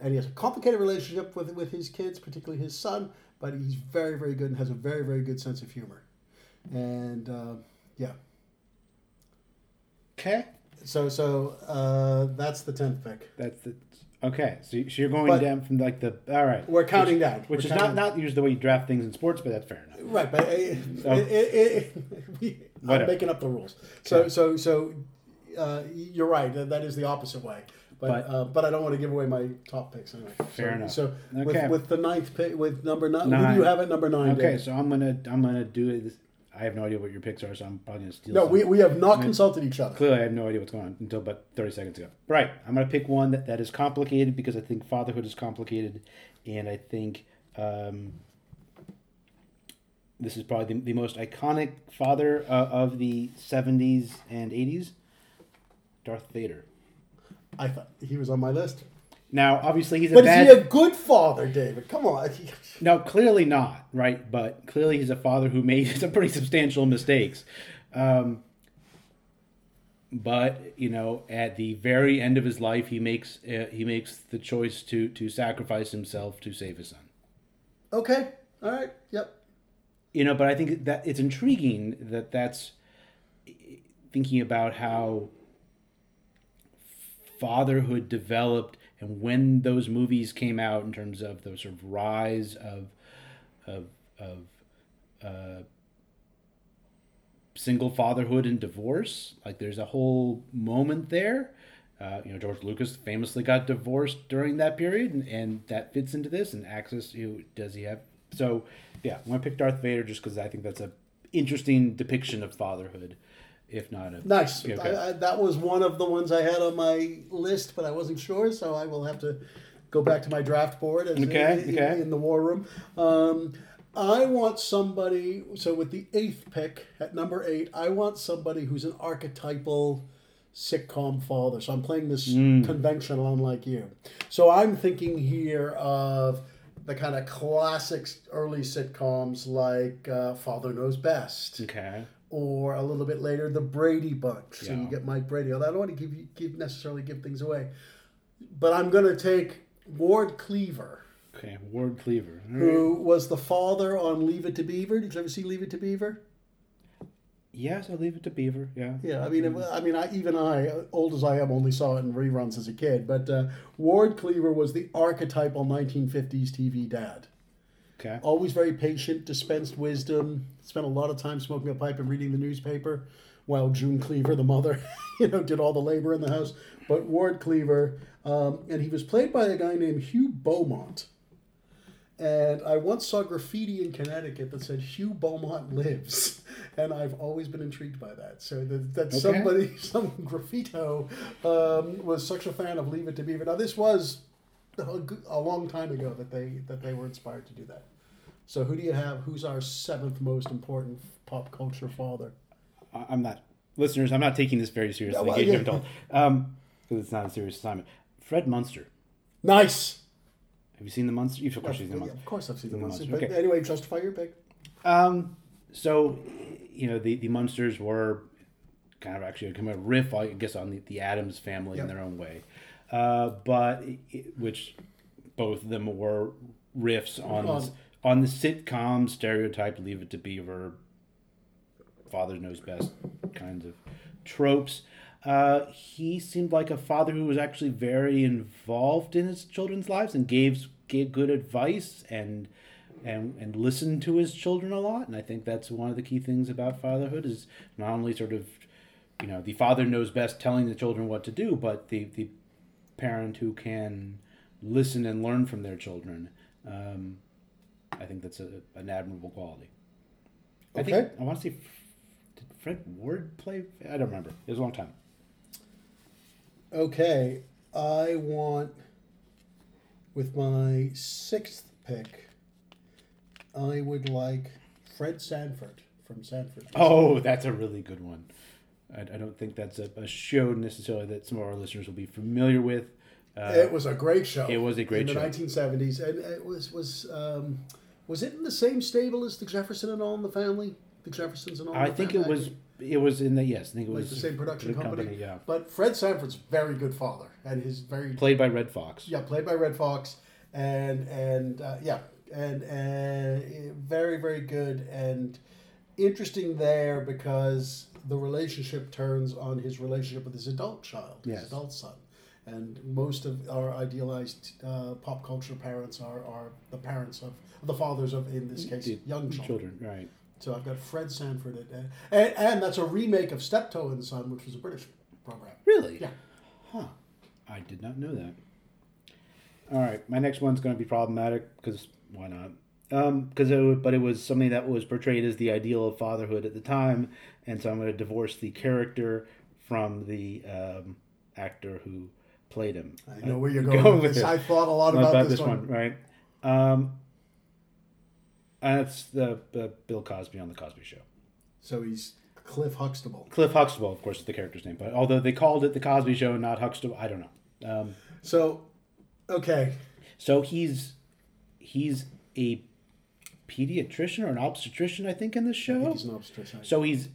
And he has a complicated relationship with, with his kids, particularly his son. But he's very, very good and has a very, very good sense of humor. And uh, yeah. okay. So so uh, that's the 10th pick. That's the. Okay, so you- so you're going But- down from like the all right. We're counting which, down. which We're is not counting- not usually the way you draft things in sports, but that's fair enough. Right, but it, So- it, it, it, *laughs* I'm making up the rules. So, Okay. so, so, uh, you're right. That is the opposite way. But But- uh, but I don't want to give away my top picks anyway. Fair so, enough. So Okay. with, with the ninth pick, with number nine, who do you have at number nine? Okay, so I'm gonna I'm gonna do it. I have no idea what your picks are, so I'm probably gonna steal. No, some. we, we have not consulted each other. Clearly, I have no idea what's going on until about 30 seconds ago. Right. I'm going to pick one that, that is complicated because I think fatherhood is complicated. And I think um, this is probably the, the most iconic father uh, of the 70s and 80s Darth Vader. I thought he was on my list. Now, obviously, he's a But bad. is he a good father, David? Come on. *laughs* No, clearly not, right? But clearly he's a father who made *laughs* some pretty substantial mistakes. Um, but you know, at the very end of his life, he makes uh, he makes the choice to to sacrifice himself to save his son. Okay. All right. Yep. You know, but I think that it's intriguing that that's thinking about how fatherhood developed and when those movies came out in terms of the sort of rise of of of uh, single fatherhood and divorce. Like there's a whole moment there. Uh, you know, George Lucas famously got divorced during that period, and, and that fits into this. And Axis, you does he have? So, yeah, I'm gonna pick Darth Vader just because I think that's a interesting depiction of fatherhood, if not a Nice. Okay. I, I, that was one of the ones I had on my list, but I wasn't sure, so I will have to go back to my draft board as Okay, in, okay. in the war room. Um, I want somebody. So with the eighth pick at number eight, I want somebody who's an archetypal sitcom father. So I'm playing this Mm. conventional, unlike you. So I'm thinking here of the kind of classic early sitcoms like uh, Father Knows Best okay. Or a little bit later the Brady Bunch. So you get Mike Brady. Although I don't want to give you give necessarily give things away, but I'm going to take Ward Cleaver, Okay, Ward Cleaver. Right. who was the father on Leave It to Beaver. Did you ever see Leave It to Beaver? Yes, I'll leave it to Beaver. Yeah. Yeah, I mean, it, I mean, I, even I, old as I am, only saw it in reruns as a kid. But uh, Ward Cleaver was the archetypal 1950s TV dad. Okay. always very patient, dispensed wisdom, spent a lot of time smoking a pipe and reading the newspaper, while June Cleaver, the mother, *laughs* you know, did all the labor in the house. But Ward Cleaver, um, and he was played by a guy named Hugh Beaumont. And I once saw graffiti in Connecticut that said Hugh Beaumont lives, *laughs* and I've always been intrigued by that. So that, that Okay. somebody, *laughs* some graffito, um, was such a fan of Leave It to Beaver. Now this was a long time ago that they that they were inspired to do that. So who do you have? Who's our seventh most important pop culture father? I'm not listeners. I'm not taking this very seriously. Yeah, well, in case you yeah. told. Um, because it's not a serious assignment. Fred Munster. Nice. Have you seen the Munster? You've of course Yeah, seen the yeah, Munster. of course I've seen the The. Munster, But okay. anyway, justify your pick. Um, so, you know, the, the Munsters were kind of actually kind of a riff, I guess, on the, the Addams family in their own way. Uh, but it, which both of them were riffs on On- on the sitcom stereotype, Leave It to Beaver, Father Knows Best kinds of tropes. Uh, he seemed like a father who was actually very involved in his children's lives and gave gave good advice and and and listened to his children a lot. And I think that's one of the key things about fatherhood is not only sort of you know the father knows best telling the children what to do, but the the parent who can listen and learn from their children. Um, I think that's a, an admirable quality. I think Okay. I want to see. Did Fred Ward play? I don't remember. It was a long time. Okay, I want with my sixth pick. I would like Fred Sanford from Sanford. Oh, that's a really good one. I, I don't think that's a, a show necessarily that some of our listeners will be familiar with. Uh, it was a great show. it was a great show. in show. the 1970s, and it was was um, was it in the same stable as the Jefferson and All in the Family? The Jeffersons and All. I the think Family? it was. It was in the yes. I think it like was the same production the company. Yeah, But Fred Sanford's very good father, and his very played by Redd Foxx. yeah played by Redd Foxx, and and uh, yeah, and and uh, very very good and interesting there because the relationship turns on his relationship with his adult child, his Yes. adult son. And most of our idealized uh, pop culture parents are, are the parents of the fathers of, in this case, The young children. children, right? So I've got Fred Sanford, at, uh, and, and that's a remake of Steptoe and Son, which was a British program. Really? Yeah. Huh. I did not know that. All right, my next one's going to be problematic because why not? Because um, it, but it was something that was portrayed as the ideal of fatherhood at the time, and so I'm going to divorce the character from the um, actor who played him. I know where you're *laughs* going, going with this. I thought a lot about, about this, this one. one. right? Um, that's the, the Bill Cosby on the Cosby Show. So he's Cliff Huxtable. Cliff Huxtable, of course, is the character's name. But although they called it the Cosby Show, not Huxtable, I don't know. Um, so, okay. So he's he's a pediatrician or an obstetrician, I think, in this show. he's an obstetrician. So he's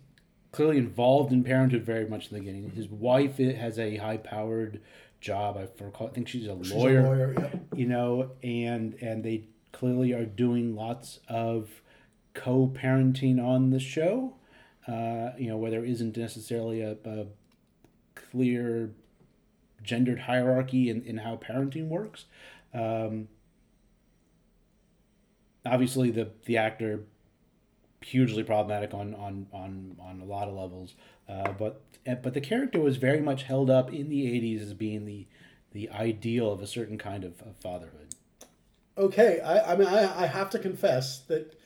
clearly involved in parenthood very much in the beginning. His wife has a high-powered job. I, I think she's a lawyer. A lawyer, yeah. You know, and and they clearly are doing lots of co-parenting on the show. Uh, you know, where there isn't necessarily a, a clear gendered hierarchy in, in how parenting works. Um, obviously, the the actor hugely problematic on on on on a lot of levels. Uh, but but the character was very much held up in the '80s as being the the ideal of a certain kind of, of fatherhood. Okay, I, I mean I, I have to confess that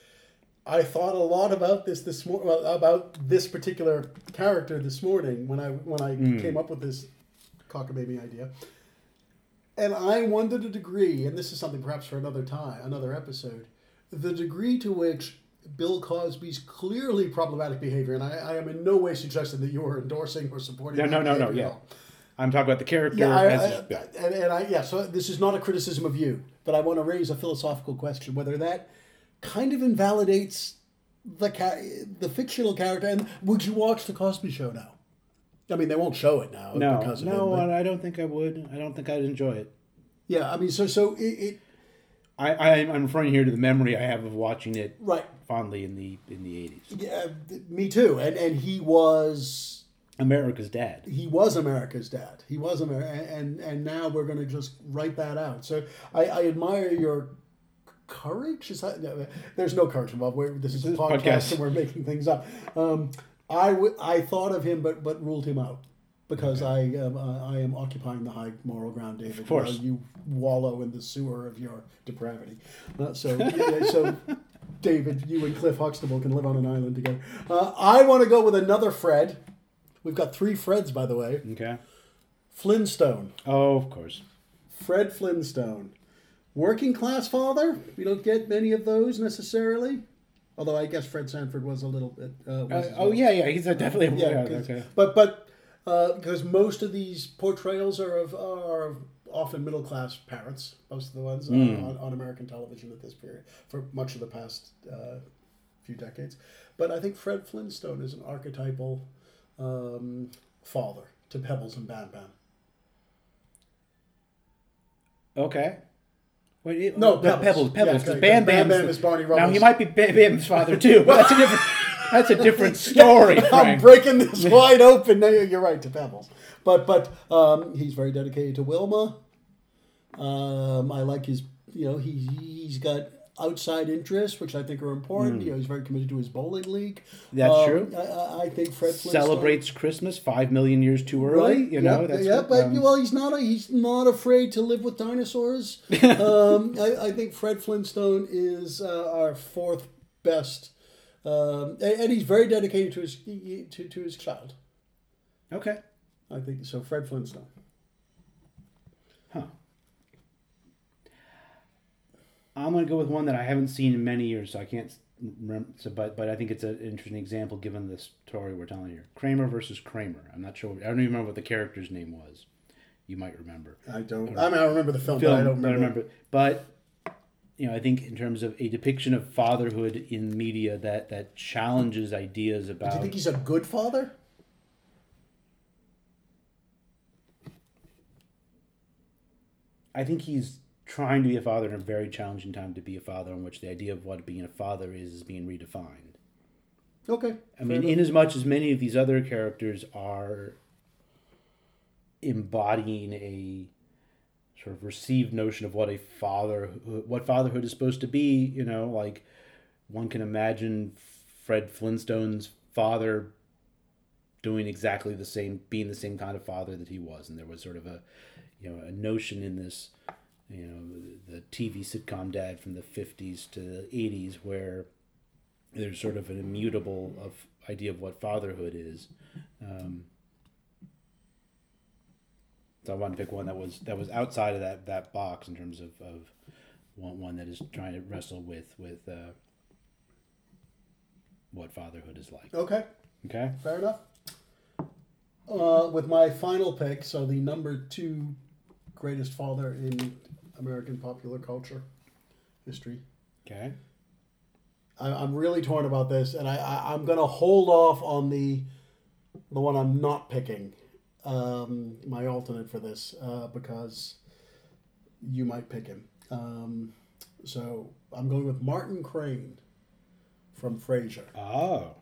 I thought a lot about this this morning about this particular character this morning when I when I mm. came up with this cockamamie idea. And I wonder the degree, and this is something perhaps for another time, another episode, the degree to which Bill Cosby's clearly problematic behavior, and I, I am in no way suggesting that you are endorsing or supporting. No, no, no, no. Yeah, I'm talking about the character. Yeah, I, I, yeah. And, and I yeah. So this is not a criticism of you, but I want to raise a philosophical question: whether that kind of invalidates the ca- the fictional character. And would you watch the Cosby Show now? I mean, they won't show it now. No, because no, I don't think I would. I don't think I'd enjoy it. Yeah, I mean, so so it. it I, I I'm referring here to the memory I have of watching it right fondly in the in the eighties. Yeah, me too. And and he was America's dad. He was America's dad. He was America, and and now we're going to just write that out. So I, I admire your courage. Is that no, there's no courage involved. We're, this is a podcast, podcast, and we're making things up. Um, I, w- I thought of him, but but ruled him out because okay. I am uh, I am occupying the high moral ground, David. Of course, you wallow in the sewer of your depravity. Uh, so *laughs* yeah, so. David, you and Cliff Huxtable can live on an island together. Uh, I want to go with another Fred. We've got three Freds, by the way. Okay. Flintstone. Oh, of course. Fred Flintstone. Working class father. We don't get many of those necessarily. Although I guess Fred Sanford was a little bit. Uh, uh, oh yeah, yeah, he's a definitely. Yeah okay. But but because uh, most of these portrayals are of are often middle class parents. Most of the ones mm. on, on, American television at this period for much of the past uh, few decades. But I think Fred Flintstone is an archetypal um, father to Pebbles and Bam Bam. Okay. Wait, it, no, Pebbles. Pebbles. Pebbles. Yeah, Bam, Bam, Bam is Barney Rubble's. Now he might be Bam Bam's father too, *laughs* but that's a different. That's a different *laughs* story. yeah, I'm breaking this wide open. No, you're right to Pebbles, but but um, he's very dedicated to Wilma. Um, I like his. You know, he he's got outside interests, which I think are important. Mm. You know, he's very committed to his bowling league. That's um, true. I, I, think Fred celebrates Christmas five million years too early. Right? You know, yeah, that's yeah. but um, well, he's not. A, he's not afraid to live with dinosaurs. *laughs* um, I, I, think Fred Flintstone is uh, our fourth best, um, and, and, he's very dedicated to his to, to his child. Okay, I think so. Fred Flintstone. Huh. I'm going to go with one that I haven't seen in many years, so I can't. Remember, so, but but I think it's an interesting example given the story we're telling here. Kramer versus Kramer. I'm not sure. I don't even remember what the character's name was. You might remember. I don't. I, mean, I remember the film, film, but I don't remember. I remember. But you know, I think in terms of a depiction of fatherhood in media that that challenges ideas about. Do you think he's a good father? I think he's trying to be a father in a very challenging time to be a father, in which the idea of what being a father is is being redefined. Okay. I mean, in as much as many of these other characters are embodying a sort of received notion of what a father, what fatherhood is supposed to be, you know, like one can imagine Fred Flintstone's father doing exactly the same, being the same kind of father that he was, and there was sort of a you know a notion in this you know the TV sitcom dad from the fifties to the eighties where there's sort of an immutable of idea of what fatherhood is. Um, so I wanted to pick one that was that was outside of that that box in terms of, of one one that is trying to wrestle with with uh, what fatherhood is like. Okay, Okay. fair enough. Uh, with my final pick, so the number two greatest father in American popular culture history. Okay. I, I'm really torn about this, and I, I I'm gonna hold off on the the one I'm not picking, um, my alternate for this, uh, because you might pick him. Um, so I'm going with Martin Crane from Frasier. Oh.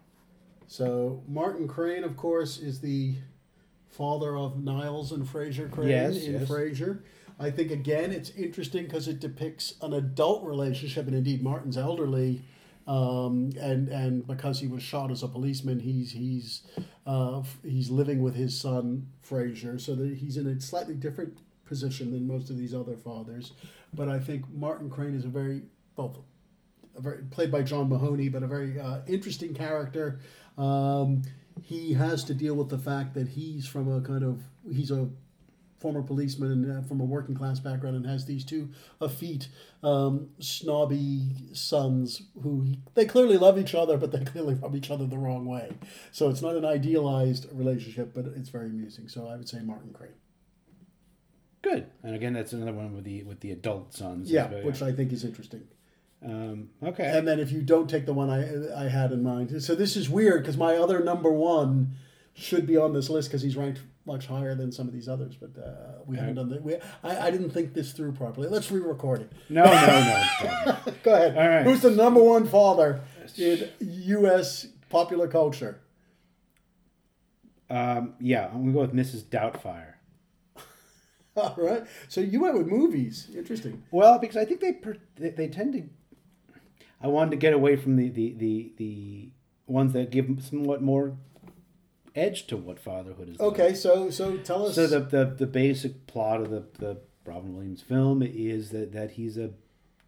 So Martin Crane, of course, is the father of Niles and Frasier Crane Yes, in yes. Frasier. I think again it's interesting because it depicts an adult relationship, and indeed Martin's elderly, um, and and because he was shot as a policeman, he's he's uh, he's living with his son Frasier, so that he's in a slightly different position than most of these other fathers. But I think Martin Crane is a very well, a very played by John Mahoney, but a very uh, interesting character. Um, he has to deal with the fact that he's from a kind of he's a former policeman and uh, from a working class background and has these two effete um, snobby sons who he, they clearly love each other but they *laughs* clearly rub each other the wrong way so it's not an idealized relationship but it's very amusing so i would say martin crane Good. And again, that's another one with the with the adult sons. yeah which i think is interesting Um, okay. And then if you don't take the one I I had in mind, so this is weird because my other number one should be on this list because he's ranked much higher than some of these others, but uh, we haven't done that. We, I, I didn't think this through properly. Let's re-record it. no, no, no. it's *laughs* fine. Go ahead. All right. Who's the number one father in U.S. popular culture? um, yeah, I'm gonna go with Mrs. Doubtfire. *laughs* All right. So you went with movies. Interesting. Well, because I think they per, they, they tend to. I wanted to get away from the the the, the ones that give somewhat more edge to what fatherhood is. like. Okay. So so tell us. So the, the the basic plot of the the Robin Williams film is that that he's a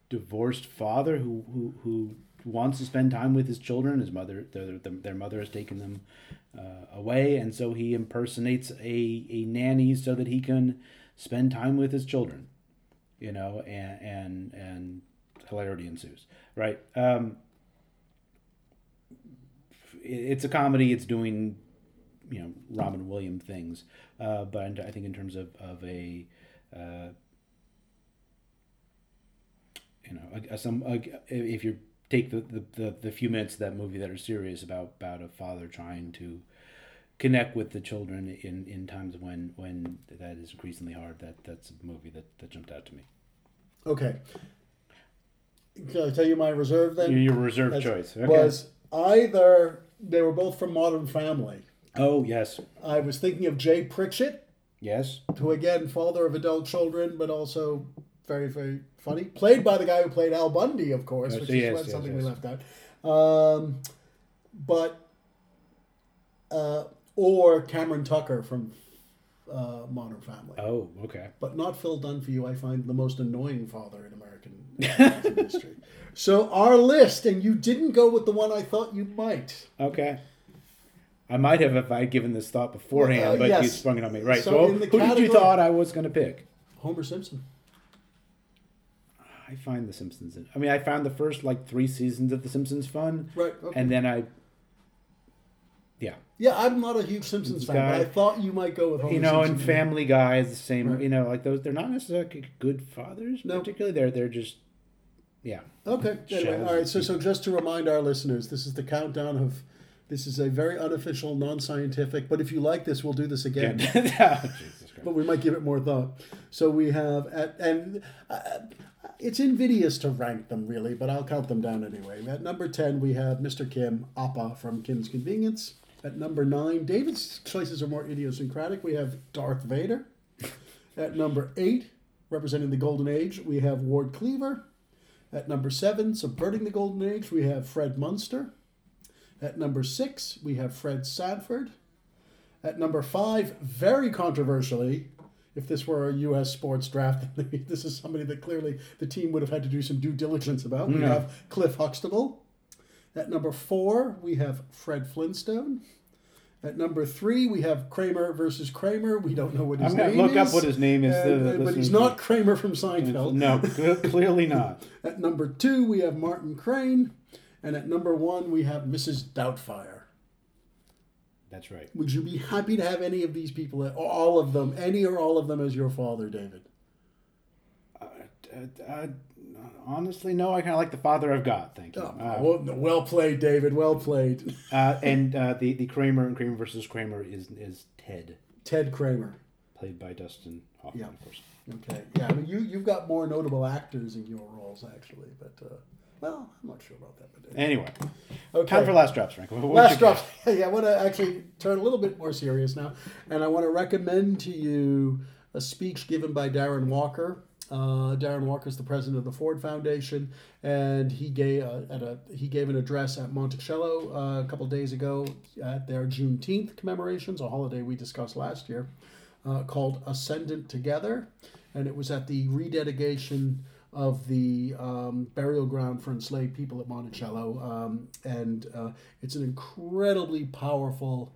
divorced father who who who wants to spend time with his children. His mother, their, their, their mother has taken them uh, away, and so he impersonates a a nanny so that he can spend time with his children. You know, and and and hilarity ensues. Right. Um, it- it's a comedy. It's doing you know Robin Williams things, uh, but I think in terms of of a uh, you know a, a, some a, if you take the, the, the, the few minutes of that movie that are serious about about a father trying to connect with the children in, in times when when that is increasingly hard that that's a movie that, that jumped out to me okay. Can I tell you my reserve then? your, your reserve That's- choice okay. Was either they were both from Modern Family. Oh yes I was thinking of Jay Pritchett, yes who again, father of adult children, but also very, very funny. Played by the guy who played Al Bundy, of course, Yes, which yes, is yes, something we left out. Um, but uh, or Cameron Tucker from uh, Modern Family, oh okay but not Phil Dunphy, I find the most annoying father in American *laughs* history. So our list, and you didn't go with the one I thought you might. okay. I might have if I had given this thought beforehand, Well, uh, but yes. you sprung it on me. Right. So So, who the did you thought I was going to pick? Homer Simpson. I find The Simpsons. I mean, I found the first like three seasons of The Simpsons fun, Right. Okay. and then I, yeah, Yeah, I'm not a huge Simpsons fan, guy. but I thought you might go with Homer you know, and Family Guy is the same. Right. You know, like those. They're not necessarily good fathers, No. particularly. They're they're just, yeah. Okay. Anyway, all right. So, so just to remind our listeners, this is the countdown of. This is a very unofficial, non-scientific. But if you like this, we'll do this again. *laughs* *laughs* But we might give it more thought. So we have at and uh, it's invidious to rank them really, but I'll count them down anyway. At number ten, we have Mr. Kim Appa from Kim's Convenience. At number nine, David's choices are more idiosyncratic. We have Darth Vader. At number eight, representing the Golden Age, we have Ward Cleaver. At number seven, subverting the Golden Age, we have Fred Munster. At number six, we have Fred Sanford. At number five, very controversially, if this were a U.S. sports draft, *laughs* this is somebody that clearly the team would have had to do some due diligence about. We Yeah. have Cliff Huxtable. At number four, we have Fred Flintstone. At number three, we have Kramer versus Kramer. We don't know what his name is. I'm name gonna look up what his name is. Uh, but he's not Kramer from Seinfeld. No, clearly not. *laughs* At number two, we have Martin Crane. And at number one, we have Mrs. Doubtfire. That's right. Would you be happy to have any of these people, all of them, any or all of them as your father, David? Uh, uh, honestly, no. I kind of like the father I've got. Thank you. Oh, Uh, well, well played, David. Well played. *laughs* uh, and uh, the the Kramer and Kramer versus Kramer is is Ted, Ted Kramer. played by Dustin Hoffman, Yeah. of course. Okay. Yeah, I mean, you, you've got more notable actors in your roles, actually. But, uh, well, I'm not sure about that. But Anyway, okay. time for last drops, Frank. What- Last you got? drop. *laughs* Yeah, I want to actually turn a little bit more serious now, and I want to recommend to you a speech given by Darren Walker. Uh, Darren Walker is the president of the Ford Foundation, and he gave uh, at a he gave an address at Monticello uh, a couple days ago at their Juneteenth commemorations, a holiday we discussed last year, uh, called "Ascendant Together," and it was at the rededication of the um, burial ground for enslaved people at Monticello, um, and uh, it's an incredibly powerful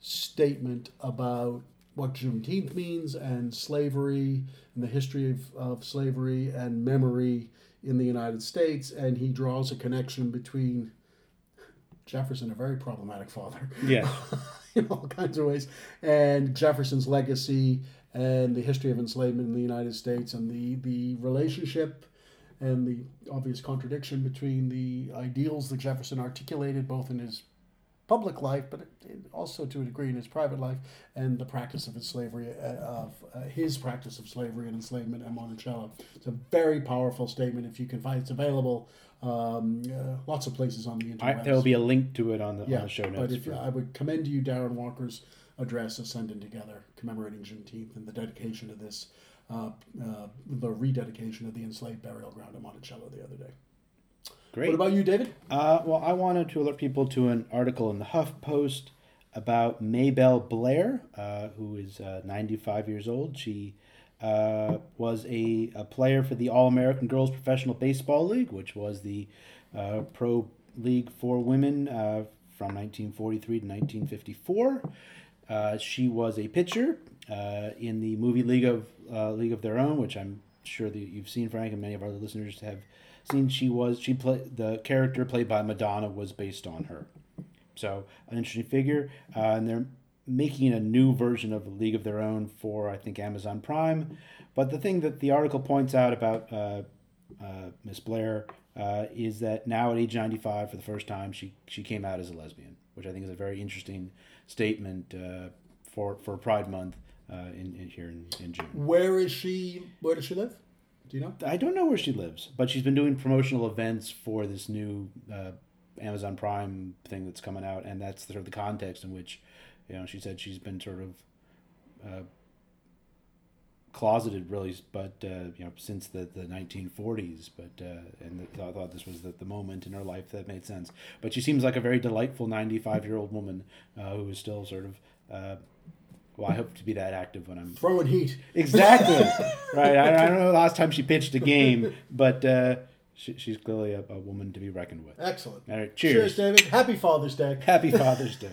statement about what Juneteenth means and slavery and the history of, of slavery and memory in the United States. And he draws a connection between Jefferson, a very problematic father, Yeah. *laughs* in all kinds of ways, and Jefferson's legacy and the history of enslavement in the United States and the, the relationship and the obvious contradiction between the ideals that Jefferson articulated both in his public life, but also to a degree in his private life, and the practice of his slavery, uh, of uh, his practice of slavery and enslavement at Monticello. It's a very powerful statement. If you can find, it's available um, uh, lots of places on the internet. there will be a link to it on the, yeah, on the show notes. but if I would commend to you Darren Walker's address, "Ascending Together," commemorating Juneteenth and the dedication of this, uh, uh, the rededication of the enslaved burial ground at Monticello the other day. Great. What about you, David? Uh, well, I wanted to alert people to an article in the HuffPost about Maybelle Blair, uh, who is uh, 95 years old. She uh, was a, a player for the All American Girls Professional Baseball League, which was the uh, pro league for women uh, from 1943 to 1954. Uh, she was a pitcher uh, in the movie League of uh, League of Their Own, which I'm sure that you've seen, Frank, and many of our listeners have seen. She was she played the character played by Madonna was based on her. So an interesting figure, uh, and they're making a new version of League of Their Own for I think Amazon Prime. But the thing that the article points out about uh, Miss Blair is that now at age ninety five, for the first time, she she came out as a lesbian, which I think is a very interesting statement uh, for for Pride Month uh, in, in here in, in June. Where is she? Where does she live? Do you know? I don't know where she lives, but she's been doing promotional events for this new uh, Amazon Prime thing that's coming out, and that's sort of the context in which, you know, she said she's been sort of uh, closeted, really, but uh, you know, since the the nineteen forties. But uh, and the, I thought this was the, the moment in her life that made sense. But she seems like a very delightful ninety five year old woman uh, who is still sort of. Uh, well, I hope to be that active when I'm Throwing heat. Exactly. *laughs* right. I, I don't know the last time she pitched a game, but uh, she, she's clearly a, a woman to be reckoned with. Excellent. All right. Cheers, Cheers. David. Happy Father's Day. Happy Father's Day.